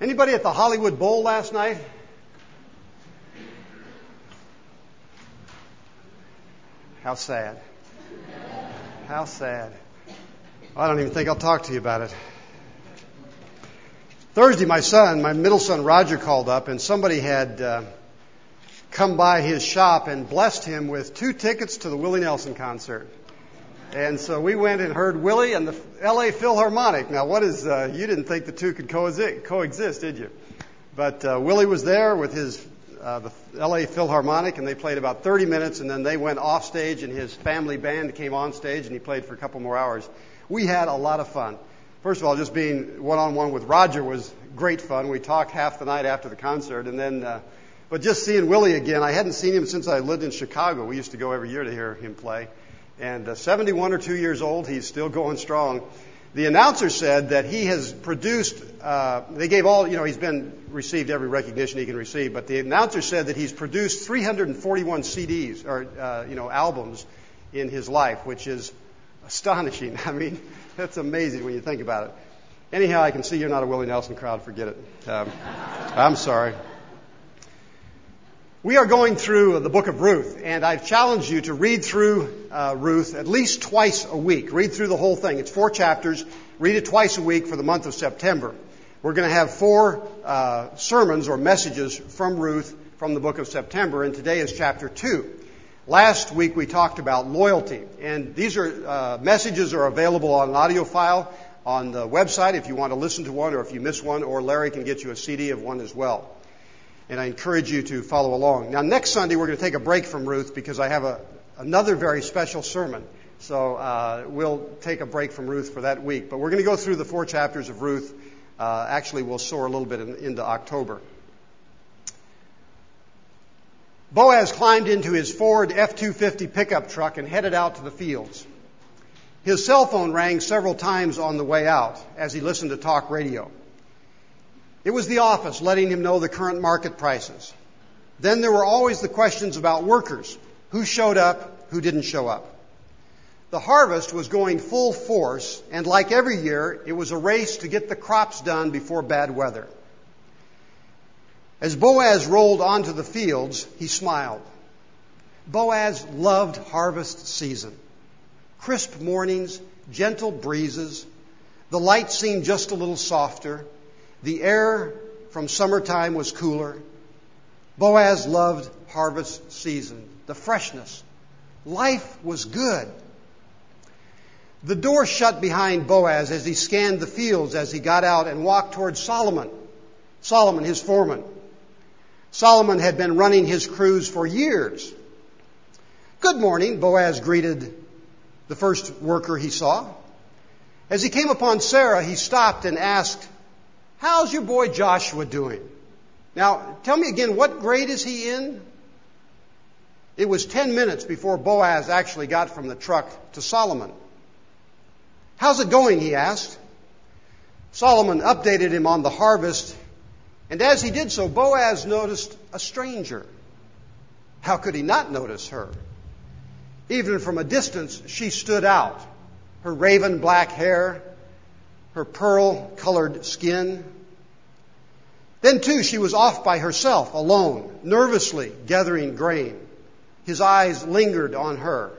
Anybody at the Hollywood Bowl last night? How sad. How sad. I don't even think I'll talk to you about it. Thursday, my son, my middle son Roger, called up, and somebody had uh, come by his shop and blessed him with two tickets to the Willie Nelson concert. And so we went and heard Willie and the L.A. Philharmonic. Now, what is, uh, you didn't think the two could coexist, coexist did you? But uh, Willie was there with his, uh, the L.A. Philharmonic, and they played about 30 minutes, and then they went off stage, and his family band came on stage, and he played for a couple more hours. We had a lot of fun. First of all, just being one on one with Roger was great fun. We talked half the night after the concert, and then, uh, but just seeing Willie again, I hadn't seen him since I lived in Chicago. We used to go every year to hear him play and uh, 71 or 2 years old, he's still going strong. The announcer said that he has produced, uh, they gave all, you know, he's been received every recognition he can receive, but the announcer said that he's produced 341 CDs, or, uh, you know, albums in his life, which is astonishing. I mean, that's amazing when you think about it. Anyhow, I can see you're not a Willie Nelson crowd, forget it. Um, I'm sorry. We are going through the book of Ruth, and I've challenged you to read through uh, Ruth at least twice a week. Read through the whole thing. It's four chapters. Read it twice a week for the month of September. We're going to have four uh, sermons or messages from Ruth from the book of September, and today is chapter two. Last week we talked about loyalty, and these are uh, messages are available on audio file on the website if you want to listen to one or if you miss one, or Larry can get you a CD of one as well and I encourage you to follow along. Now, next Sunday, we're going to take a break from Ruth because I have a, another very special sermon. So uh, we'll take a break from Ruth for that week. But we're going to go through the four chapters of Ruth. Uh, actually, we'll soar a little bit in, into October. Boaz climbed into his Ford F 250 pickup truck and headed out to the fields. His cell phone rang several times on the way out as he listened to talk radio. It was the office letting him know the current market prices. Then there were always the questions about workers who showed up, who didn't show up. The harvest was going full force, and like every year, it was a race to get the crops done before bad weather. As Boaz rolled onto the fields, he smiled. Boaz loved harvest season. Crisp mornings, gentle breezes. The light seemed just a little softer. The air from summertime was cooler. Boaz loved harvest season, the freshness. Life was good. The door shut behind Boaz as he scanned the fields as he got out and walked towards Solomon. Solomon, his foreman. Solomon had been running his crews for years. Good morning, Boaz greeted the first worker he saw. As he came upon Sarah, he stopped and asked, How's your boy Joshua doing? Now, tell me again, what grade is he in? It was 10 minutes before Boaz actually got from the truck to Solomon. How's it going? he asked. Solomon updated him on the harvest, and as he did so, Boaz noticed a stranger. How could he not notice her? Even from a distance, she stood out. Her raven black hair, her pearl colored skin. Then, too, she was off by herself, alone, nervously gathering grain. His eyes lingered on her.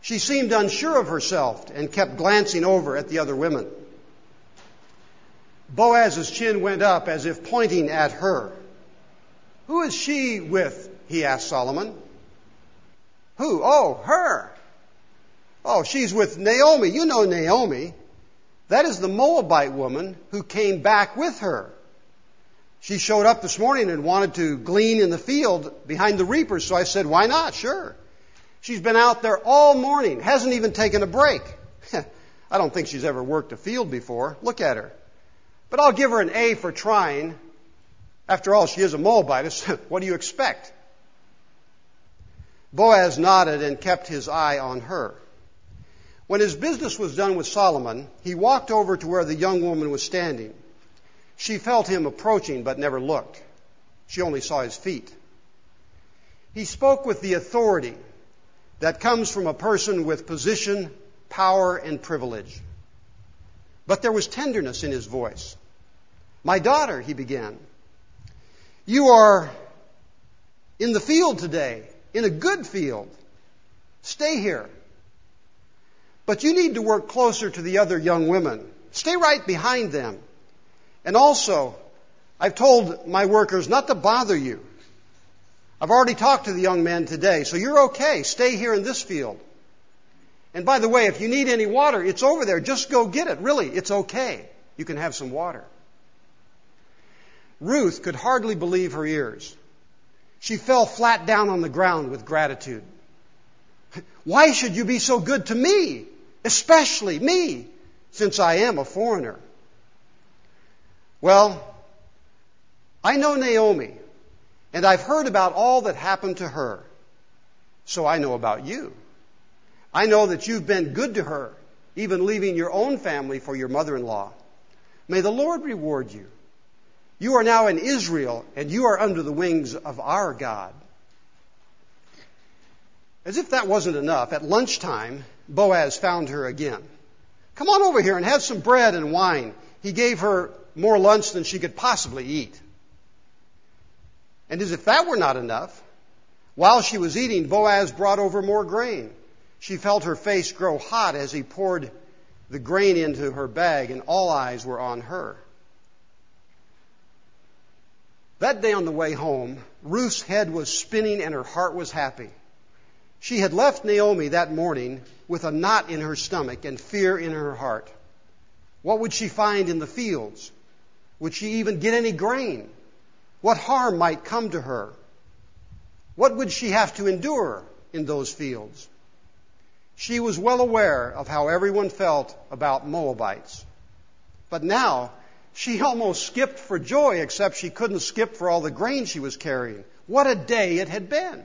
She seemed unsure of herself and kept glancing over at the other women. Boaz's chin went up as if pointing at her. Who is she with? he asked Solomon. Who? Oh, her. Oh, she's with Naomi. You know Naomi. That is the Moabite woman who came back with her. She showed up this morning and wanted to glean in the field behind the reapers, so I said, why not? Sure. She's been out there all morning, hasn't even taken a break. I don't think she's ever worked a field before. Look at her. But I'll give her an A for trying. After all, she is a Moabite. what do you expect? Boaz nodded and kept his eye on her. When his business was done with Solomon, he walked over to where the young woman was standing. She felt him approaching but never looked. She only saw his feet. He spoke with the authority that comes from a person with position, power, and privilege. But there was tenderness in his voice. My daughter, he began, you are in the field today, in a good field. Stay here. But you need to work closer to the other young women. Stay right behind them. And also, I've told my workers not to bother you. I've already talked to the young men today, so you're okay. Stay here in this field. And by the way, if you need any water, it's over there. Just go get it. Really, it's okay. You can have some water. Ruth could hardly believe her ears. She fell flat down on the ground with gratitude. Why should you be so good to me? Especially me, since I am a foreigner. Well, I know Naomi, and I've heard about all that happened to her. So I know about you. I know that you've been good to her, even leaving your own family for your mother in law. May the Lord reward you. You are now in Israel, and you are under the wings of our God. As if that wasn't enough, at lunchtime, Boaz found her again. Come on over here and have some bread and wine. He gave her more lunch than she could possibly eat. And as if that were not enough, while she was eating, Boaz brought over more grain. She felt her face grow hot as he poured the grain into her bag, and all eyes were on her. That day on the way home, Ruth's head was spinning and her heart was happy. She had left Naomi that morning with a knot in her stomach and fear in her heart. What would she find in the fields? Would she even get any grain? What harm might come to her? What would she have to endure in those fields? She was well aware of how everyone felt about Moabites. But now, she almost skipped for joy, except she couldn't skip for all the grain she was carrying. What a day it had been.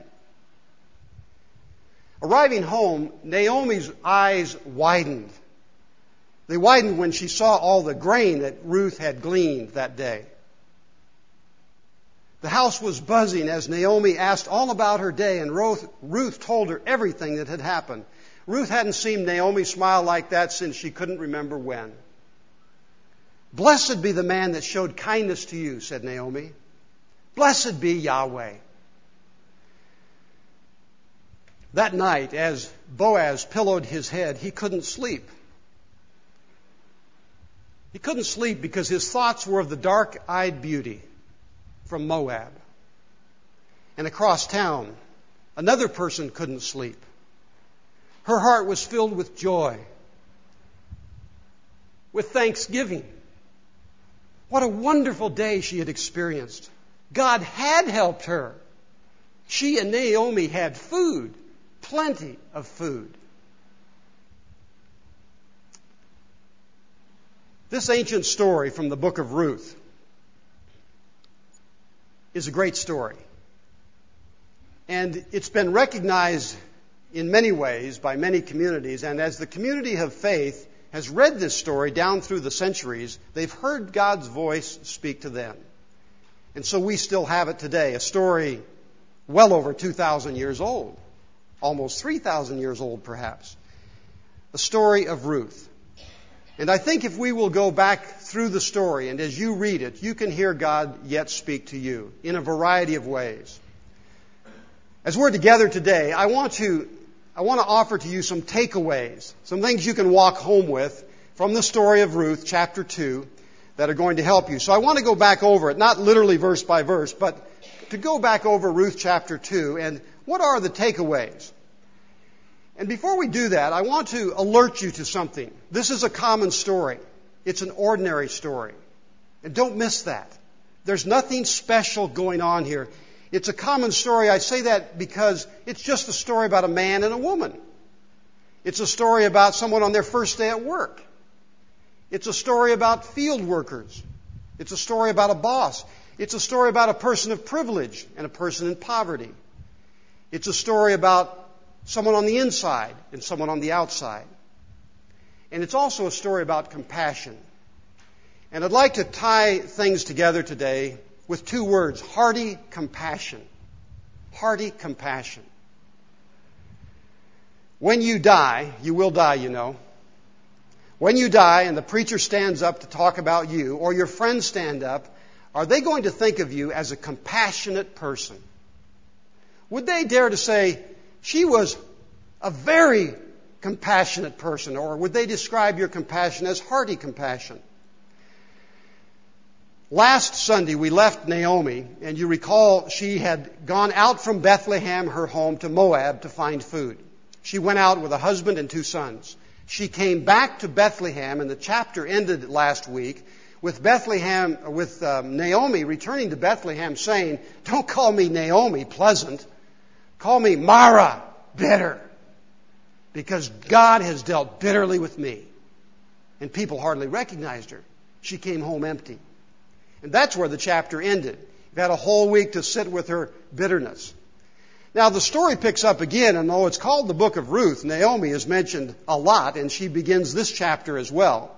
Arriving home, Naomi's eyes widened. They widened when she saw all the grain that Ruth had gleaned that day. The house was buzzing as Naomi asked all about her day, and Ruth told her everything that had happened. Ruth hadn't seen Naomi smile like that since she couldn't remember when. Blessed be the man that showed kindness to you, said Naomi. Blessed be Yahweh. That night, as Boaz pillowed his head, he couldn't sleep. He couldn't sleep because his thoughts were of the dark eyed beauty from Moab. And across town, another person couldn't sleep. Her heart was filled with joy, with thanksgiving. What a wonderful day she had experienced. God had helped her. She and Naomi had food, plenty of food. This ancient story from the book of Ruth is a great story. And it's been recognized in many ways by many communities. And as the community of faith has read this story down through the centuries, they've heard God's voice speak to them. And so we still have it today, a story well over 2,000 years old, almost 3,000 years old perhaps. The story of Ruth. And I think if we will go back through the story and as you read it, you can hear God yet speak to you in a variety of ways. As we're together today, I want to I want to offer to you some takeaways, some things you can walk home with from the story of Ruth, chapter 2, that are going to help you. So I want to go back over it, not literally verse by verse, but to go back over Ruth chapter 2 and what are the takeaways? And before we do that, I want to alert you to something. This is a common story. It's an ordinary story. And don't miss that. There's nothing special going on here. It's a common story. I say that because it's just a story about a man and a woman. It's a story about someone on their first day at work. It's a story about field workers. It's a story about a boss. It's a story about a person of privilege and a person in poverty. It's a story about someone on the inside and someone on the outside. And it's also a story about compassion. And I'd like to tie things together today with two words hearty compassion. Hearty compassion. When you die, you will die, you know. when you die and the preacher stands up to talk about you, or your friends stand up, are they going to think of you as a compassionate person? Would they dare to say, she was a very compassionate person, or would they describe your compassion as hearty compassion? Last Sunday, we left Naomi, and you recall she had gone out from Bethlehem, her home, to Moab to find food. She went out with a husband and two sons. She came back to Bethlehem, and the chapter ended last week with Bethlehem, with um, Naomi returning to Bethlehem saying, Don't call me Naomi, pleasant. Call me Mara, bitter. Because God has dealt bitterly with me. And people hardly recognized her. She came home empty. And that's where the chapter ended. You've had a whole week to sit with her bitterness. Now the story picks up again, and though it's called the book of Ruth, Naomi is mentioned a lot, and she begins this chapter as well.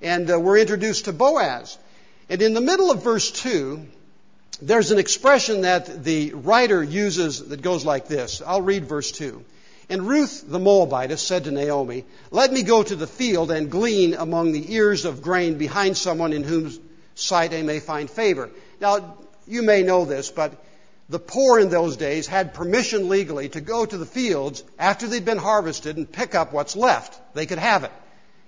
And uh, we're introduced to Boaz. And in the middle of verse 2, there's an expression that the writer uses that goes like this. I'll read verse 2. And Ruth the Moabitess said to Naomi, Let me go to the field and glean among the ears of grain behind someone in whose sight I may find favor. Now, you may know this, but the poor in those days had permission legally to go to the fields after they'd been harvested and pick up what's left. They could have it.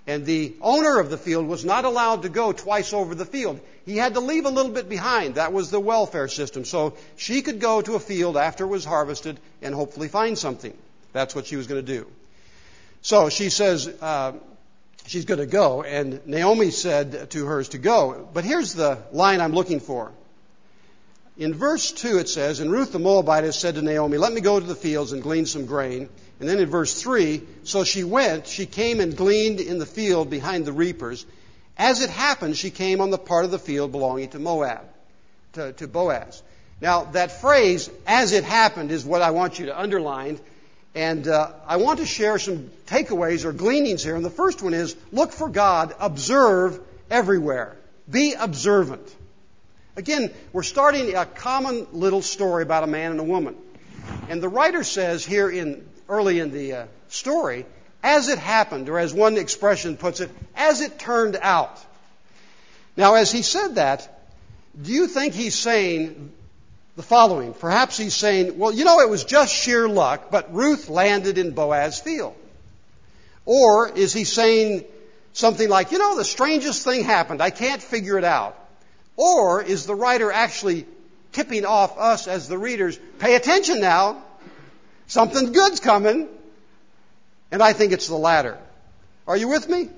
And the owner of the field was not allowed to go twice over the field. He had to leave a little bit behind. That was the welfare system. So she could go to a field after it was harvested and hopefully find something. That's what she was going to do. So she says, uh, she's going to go. And Naomi said to hers to go. But here's the line I'm looking for. In verse 2 it says, And Ruth the Moabitess said to Naomi, Let me go to the fields and glean some grain. And then in verse 3, So she went, she came and gleaned in the field behind the reapers. As it happened, she came on the part of the field belonging to Moab, to, to Boaz. Now, that phrase, as it happened, is what I want you to underline and uh, I want to share some takeaways or gleanings here. And the first one is look for God, observe everywhere. Be observant. Again, we're starting a common little story about a man and a woman. And the writer says here in early in the uh, story, as it happened, or as one expression puts it, as it turned out. Now, as he said that, do you think he's saying the following. Perhaps he's saying, well, you know, it was just sheer luck, but Ruth landed in Boaz's field. Or is he saying something like, you know, the strangest thing happened. I can't figure it out. Or is the writer actually tipping off us as the readers, pay attention now. Something good's coming. And I think it's the latter. Are you with me?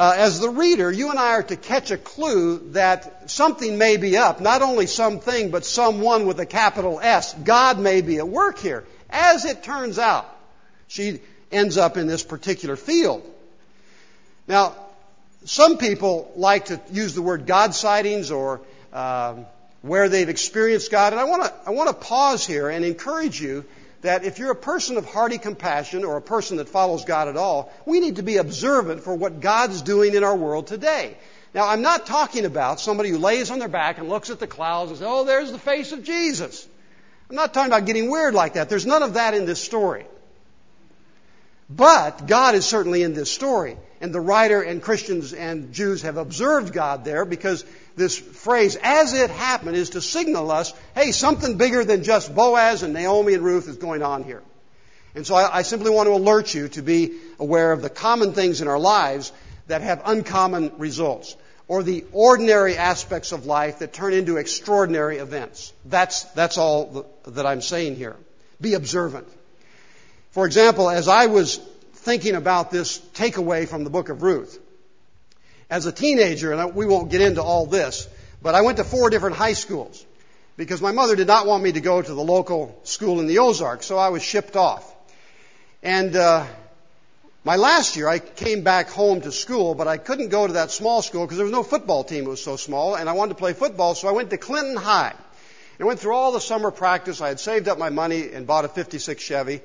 uh, as the reader, you and I are to catch a clue that something may be up. Not only something, but someone with a capital S. God may be at work here. As it turns out, she ends up in this particular field. Now, some people like to use the word God sightings or uh, where they've experienced God, and I want to I want to pause here and encourage you that if you're a person of hearty compassion or a person that follows God at all, we need to be observant for what God's doing in our world today. Now, I'm not talking about somebody who lays on their back and looks at the clouds and says, oh, there's the face of Jesus. I'm not talking about getting weird like that. There's none of that in this story. But God is certainly in this story. And the writer and Christians and Jews have observed God there because this phrase, as it happened, is to signal us, hey, something bigger than just Boaz and Naomi and Ruth is going on here. And so I, I simply want to alert you to be aware of the common things in our lives that have uncommon results or the ordinary aspects of life that turn into extraordinary events. That's, that's all that I'm saying here. Be observant. For example, as I was thinking about this takeaway from the book of Ruth, as a teenager, and we won't get into all this, but I went to four different high schools because my mother did not want me to go to the local school in the Ozarks, so I was shipped off. And uh, my last year, I came back home to school, but I couldn't go to that small school because there was no football team. It was so small, and I wanted to play football, so I went to Clinton High. And I went through all the summer practice. I had saved up my money and bought a 56 Chevy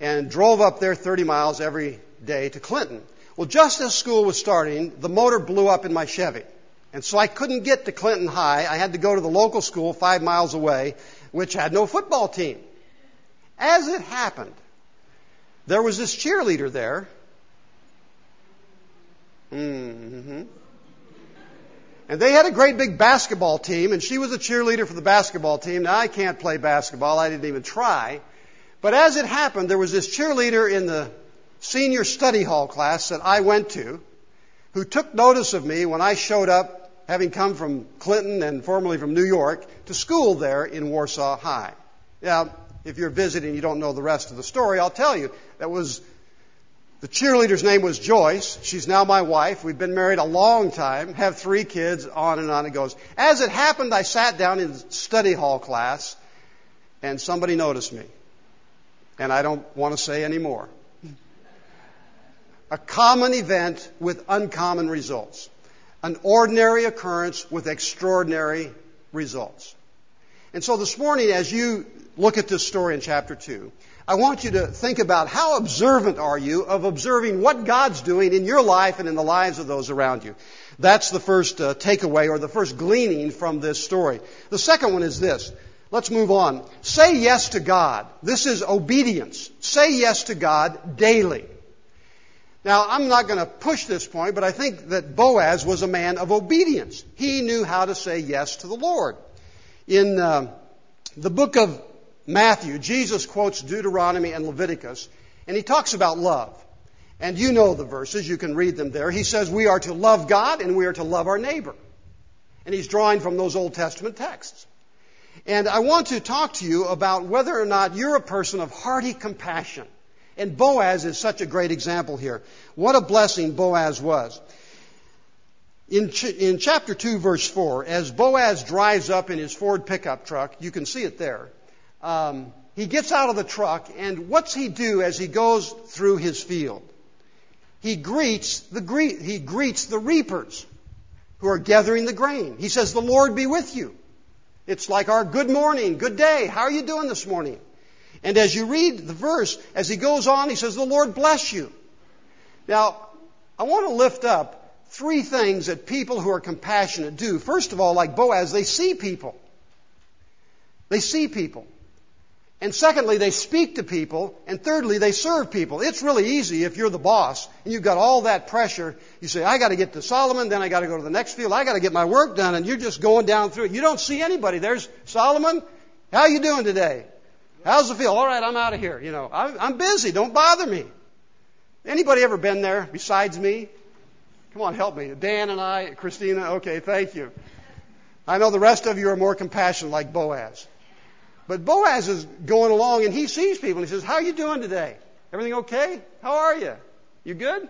and drove up there 30 miles every day to Clinton. Well, just as school was starting, the motor blew up in my Chevy. And so I couldn't get to Clinton High. I had to go to the local school five miles away, which had no football team. As it happened, there was this cheerleader there Mm-hmm. And they had a great big basketball team, and she was a cheerleader for the basketball team. Now, I can't play basketball. I didn't even try. But as it happened, there was this cheerleader in the senior study hall class that I went to who took notice of me when I showed up, having come from Clinton and formerly from New York, to school there in Warsaw High. Now, if you're visiting, and you don't know the rest of the story, I'll tell you. That was the cheerleader's name was Joyce. She's now my wife. We've been married a long time, have three kids, on and on it goes. As it happened, I sat down in study hall class and somebody noticed me. And I don't want to say any more. A common event with uncommon results. An ordinary occurrence with extraordinary results. And so this morning, as you look at this story in chapter 2, I want you to think about how observant are you of observing what God's doing in your life and in the lives of those around you. That's the first uh, takeaway or the first gleaning from this story. The second one is this. Let's move on. Say yes to God. This is obedience. Say yes to God daily. Now, I'm not going to push this point, but I think that Boaz was a man of obedience. He knew how to say yes to the Lord. In uh, the book of Matthew, Jesus quotes Deuteronomy and Leviticus, and he talks about love. And you know the verses, you can read them there. He says we are to love God and we are to love our neighbor. And he's drawing from those Old Testament texts. And I want to talk to you about whether or not you're a person of hearty compassion. And Boaz is such a great example here. What a blessing Boaz was. In, ch- in chapter 2, verse 4, as Boaz drives up in his Ford pickup truck, you can see it there um, he gets out of the truck, and what's he do as he goes through his field? He greets the he greets the reapers who are gathering the grain. He says, "The Lord be with you." It's like our good morning, good day. How are you doing this morning? And as you read the verse, as he goes on, he says, "The Lord bless you." Now, I want to lift up three things that people who are compassionate do. First of all, like Boaz, they see people. They see people. And secondly, they speak to people. And thirdly, they serve people. It's really easy if you're the boss and you've got all that pressure. You say, I got to get to Solomon, then I got to go to the next field. I got to get my work done. And you're just going down through it. You don't see anybody. There's Solomon. How you doing today? How's the field? All right, I'm out of here. You know, I'm busy. Don't bother me. Anybody ever been there besides me? Come on, help me. Dan and I, Christina. Okay, thank you. I know the rest of you are more compassionate like Boaz. But Boaz is going along and he sees people and he says, How are you doing today? Everything okay? How are you? You good?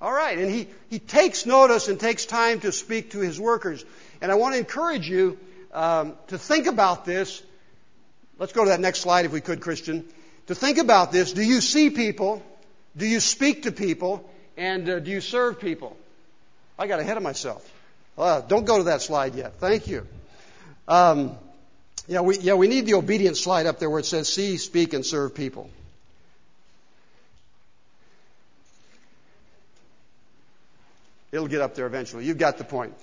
All right. And he, he takes notice and takes time to speak to his workers. And I want to encourage you um, to think about this. Let's go to that next slide if we could, Christian. To think about this. Do you see people? Do you speak to people? And uh, do you serve people? I got ahead of myself. Uh, don't go to that slide yet. Thank you. Um, yeah, we, yeah, we need the obedience slide up there where it says see, speak, and serve people. It'll get up there eventually. You've got the point.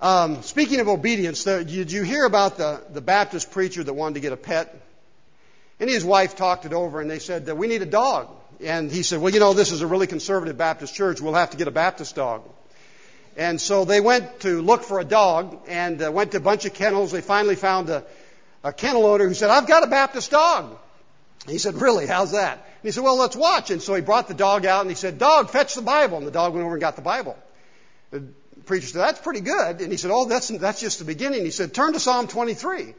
Um, speaking of obedience, the, did you hear about the, the Baptist preacher that wanted to get a pet? And his wife talked it over and they said, that We need a dog. And he said, Well, you know, this is a really conservative Baptist church. We'll have to get a Baptist dog. And so they went to look for a dog and uh, went to a bunch of kennels. They finally found a, a kennel owner who said, I've got a Baptist dog. He said, Really? How's that? And he said, Well, let's watch. And so he brought the dog out and he said, Dog, fetch the Bible. And the dog went over and got the Bible. The preacher said, That's pretty good. And he said, Oh, that's, that's just the beginning. He said, Turn to Psalm 23.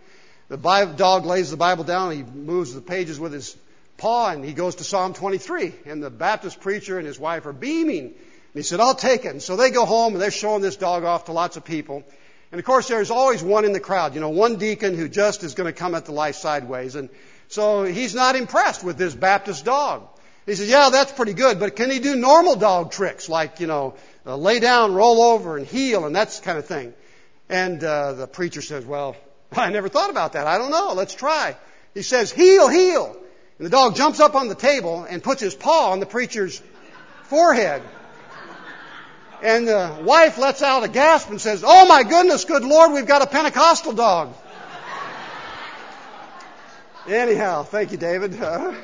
The Bible, dog lays the Bible down. He moves the pages with his paw and he goes to Psalm 23. And the Baptist preacher and his wife are beaming. And he said, I'll take it. And so they go home and they're showing this dog off to lots of people. And of course, there's always one in the crowd, you know, one deacon who just is going to come at the life sideways. And so he's not impressed with this Baptist dog. He says, yeah, that's pretty good, but can he do normal dog tricks like, you know, uh, lay down, roll over, and heel, and that kind of thing? And uh, the preacher says, well, I never thought about that. I don't know. Let's try. He says, heel, heel. And the dog jumps up on the table and puts his paw on the preacher's forehead. And the wife lets out a gasp and says, Oh my goodness, good Lord, we've got a Pentecostal dog. Anyhow, thank you, David. Uh,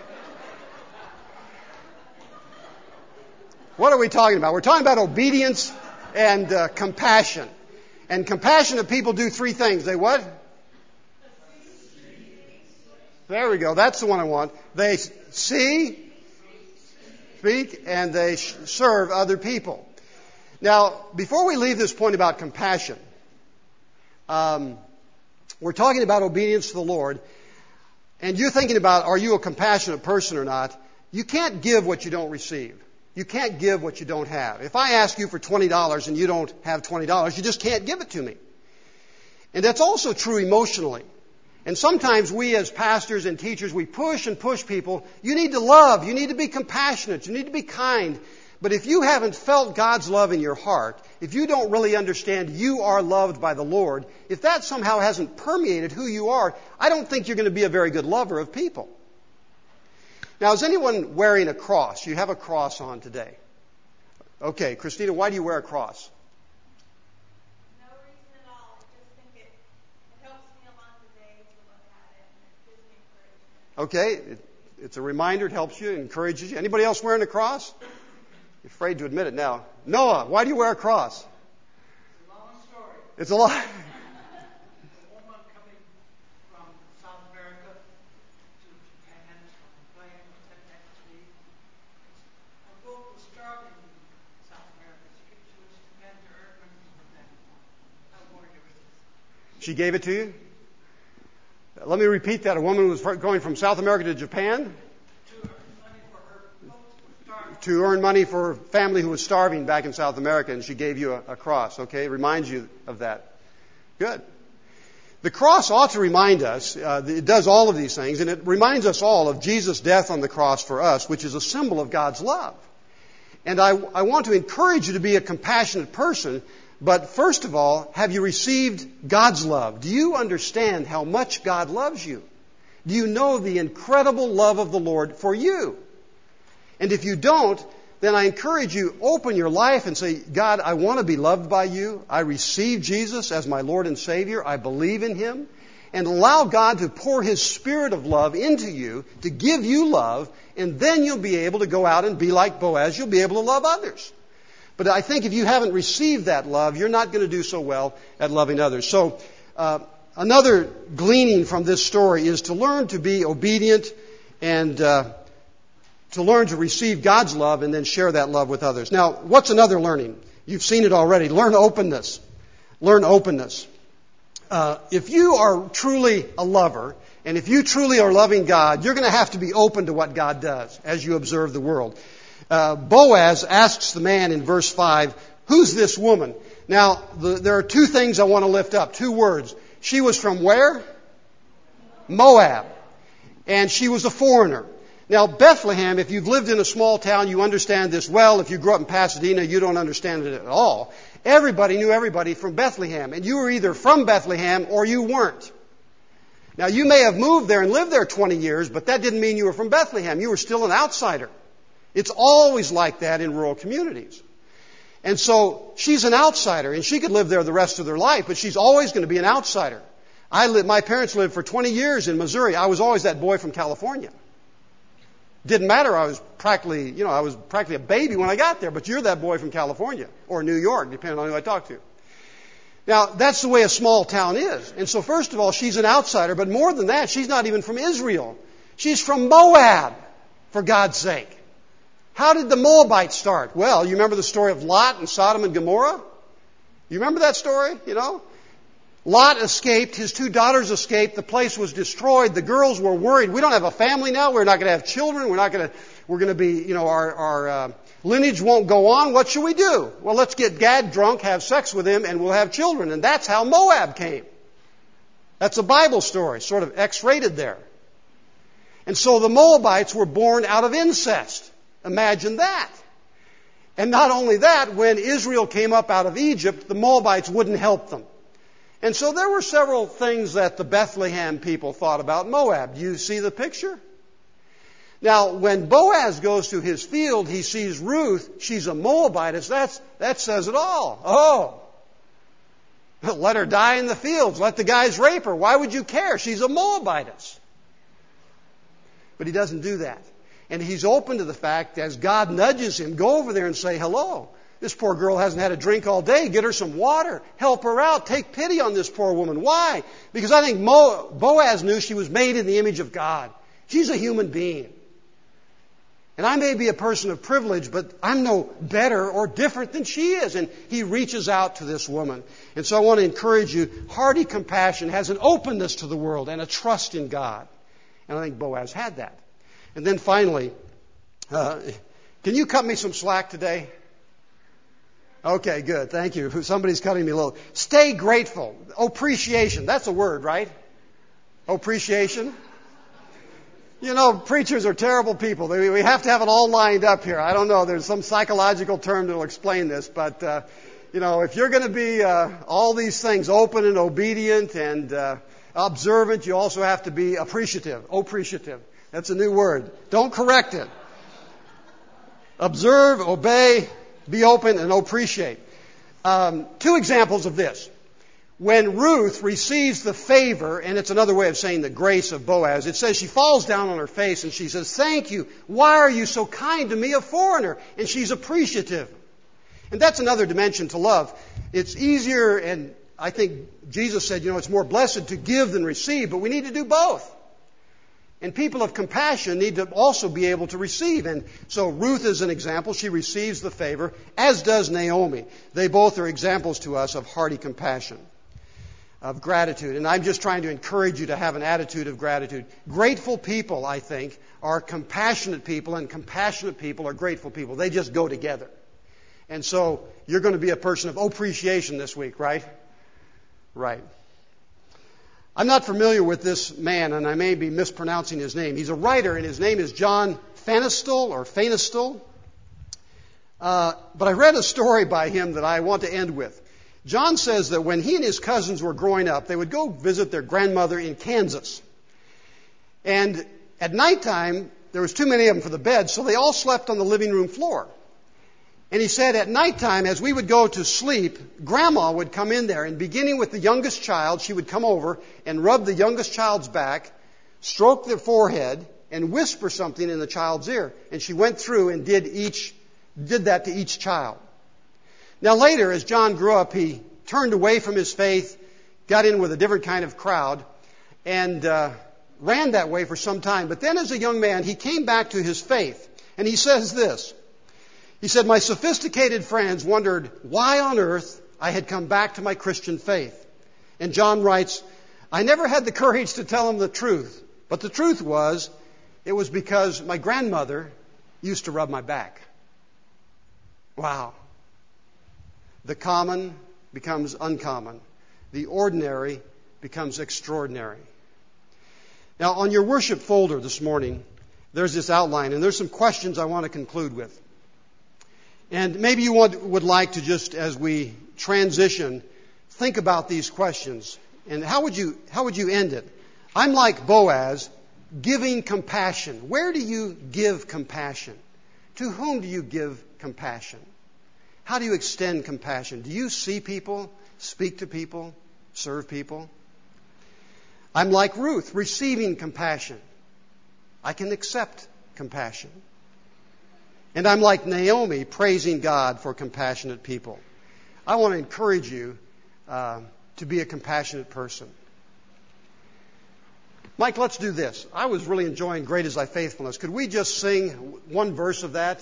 What are we talking about? We're talking about obedience and uh, compassion. And compassionate people do three things. They what? There we go. That's the one I want. They see, speak, and they serve other people. Now, before we leave this point about compassion, um, we're talking about obedience to the Lord, and you're thinking about are you a compassionate person or not? You can't give what you don't receive. You can't give what you don't have. If I ask you for $20 and you don't have $20, you just can't give it to me. And that's also true emotionally. And sometimes we as pastors and teachers, we push and push people. You need to love. You need to be compassionate. You need to be kind. But if you haven't felt God's love in your heart, if you don't really understand you are loved by the Lord, if that somehow hasn't permeated who you are, I don't think you're going to be a very good lover of people. Now, is anyone wearing a cross? You have a cross on today. Okay, Christina, why do you wear a cross? No reason at all. I just think it, it helps me along the day to look at it and it gives me encouragement. Okay, it, it's a reminder. It helps you, it encourages you. Anybody else wearing a cross? You're afraid to admit it now. Noah, why do you wear a cross? It's a long story. It's a lot. A woman coming from South America to Japan on a plane was sent back to me. A boat was starving in South America. She gave to us Japan to earn money for them. I wore it ever since. She gave it to you? Let me repeat that. A woman was going from South America to Japan To earn money for her folks who were starving. To earn money for a family who was starving back in South America, and she gave you a, a cross. Okay, it reminds you of that. Good. The cross ought to remind us, uh, it does all of these things, and it reminds us all of Jesus' death on the cross for us, which is a symbol of God's love. And I, I want to encourage you to be a compassionate person, but first of all, have you received God's love? Do you understand how much God loves you? Do you know the incredible love of the Lord for you? And if you don't, then I encourage you, open your life and say, God, I want to be loved by you. I receive Jesus as my Lord and Savior. I believe in Him. And allow God to pour His Spirit of love into you to give you love, and then you'll be able to go out and be like Boaz. You'll be able to love others. But I think if you haven't received that love, you're not going to do so well at loving others. So, uh, another gleaning from this story is to learn to be obedient and uh, to learn to receive God's love and then share that love with others. Now, what's another learning? You've seen it already. Learn openness. Learn openness. Uh, if you are truly a lover, and if you truly are loving God, you're going to have to be open to what God does as you observe the world. Uh, Boaz asks the man in verse 5, Who's this woman? Now, the, there are two things I want to lift up, two words. She was from where? Moab. And she was a foreigner. Now, Bethlehem, if you've lived in a small town, you understand this well. If you grew up in Pasadena, you don't understand it at all. Everybody knew everybody from Bethlehem, and you were either from Bethlehem or you weren't. Now, you may have moved there and lived there 20 years, but that didn't mean you were from Bethlehem. You were still an outsider. It's always like that in rural communities. And so she's an outsider, and she could live there the rest of their life, but she's always going to be an outsider. I lived, my parents lived for 20 years in Missouri. I was always that boy from California. Didn't matter. I was practically, you know, I was practically a baby when I got there, but you're that boy from California or New York, depending on who I talk to. Now, that's the way a small town is. And so, first of all, she's an outsider, but more than that, she's not even from Israel. She's from Moab, for God's sake. How did the Moabites start? Well, you remember the story of Lot and Sodom and Gomorrah? You remember that story? You know? Lot escaped. His two daughters escaped. The place was destroyed. The girls were worried. We don't have a family now. We're not going to have children. We're not going to, we're going to be, you know, our, our uh, lineage won't go on. What should we do? Well, let's get Dad drunk, have sex with him, and we'll have children. And that's how Moab came. That's a Bible story, sort of X-rated there. And so the Moabites were born out of incest. Imagine that. And not only that, when Israel came up out of Egypt, the Moabites wouldn't help them. And so there were several things that the Bethlehem people thought about Moab. Do you see the picture? Now, when Boaz goes to his field, he sees Ruth. She's a Moabitess. That's, that says it all. Oh. Let her die in the fields. Let the guys rape her. Why would you care? She's a Moabitess. But he doesn't do that. And he's open to the fact as God nudges him, go over there and say hello. This poor girl hasn't had a drink all day. Get her some water. Help her out. Take pity on this poor woman. Why? Because I think Mo, Boaz knew she was made in the image of God. She's a human being. And I may be a person of privilege, but I'm no better or different than she is. And he reaches out to this woman. And so I want to encourage you, hearty compassion has an openness to the world and a trust in God. And I think Boaz had that. And then finally, uh, can you cut me some slack today? Okay, good. Thank you. Somebody's cutting me a little. Stay grateful. Appreciation. That's a word, right? Appreciation. You know, preachers are terrible people. We have to have it all lined up here. I don't know. There's some psychological term that'll explain this, but uh, you know, if you're going to be uh, all these things, open and obedient and uh, observant, you also have to be appreciative. Appreciative. That's a new word. Don't correct it. Observe, obey, be open and appreciate. Um, two examples of this. When Ruth receives the favor, and it's another way of saying the grace of Boaz, it says she falls down on her face and she says, Thank you. Why are you so kind to me, a foreigner? And she's appreciative. And that's another dimension to love. It's easier, and I think Jesus said, you know, it's more blessed to give than receive, but we need to do both. And people of compassion need to also be able to receive. And so Ruth is an example. She receives the favor, as does Naomi. They both are examples to us of hearty compassion, of gratitude. And I'm just trying to encourage you to have an attitude of gratitude. Grateful people, I think, are compassionate people, and compassionate people are grateful people. They just go together. And so you're going to be a person of appreciation this week, right? Right. I'm not familiar with this man, and I may be mispronouncing his name. He's a writer, and his name is John Fanestil or Fanestil. Uh, but I read a story by him that I want to end with. John says that when he and his cousins were growing up, they would go visit their grandmother in Kansas. And at nighttime, there was too many of them for the bed, so they all slept on the living room floor. And he said at nighttime, as we would go to sleep, Grandma would come in there, and beginning with the youngest child, she would come over and rub the youngest child's back, stroke their forehead, and whisper something in the child's ear. And she went through and did each, did that to each child. Now later, as John grew up, he turned away from his faith, got in with a different kind of crowd, and uh, ran that way for some time. But then, as a young man, he came back to his faith, and he says this. He said, My sophisticated friends wondered why on earth I had come back to my Christian faith. And John writes, I never had the courage to tell them the truth, but the truth was, it was because my grandmother used to rub my back. Wow. The common becomes uncommon. The ordinary becomes extraordinary. Now, on your worship folder this morning, there's this outline, and there's some questions I want to conclude with. And maybe you want, would like to just, as we transition, think about these questions. And how would you, how would you end it? I'm like Boaz, giving compassion. Where do you give compassion? To whom do you give compassion? How do you extend compassion? Do you see people, speak to people, serve people? I'm like Ruth, receiving compassion. I can accept compassion. And I'm like Naomi, praising God for compassionate people. I want to encourage you uh, to be a compassionate person. Mike, let's do this. I was really enjoying Great is Thy Faithfulness. Could we just sing one verse of that?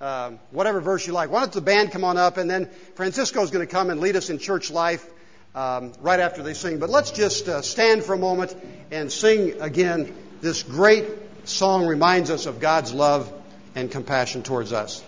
Um, whatever verse you like. Why don't the band come on up and then Francisco is going to come and lead us in church life um, right after they sing. But let's just uh, stand for a moment and sing again. This great song reminds us of God's love and compassion towards us.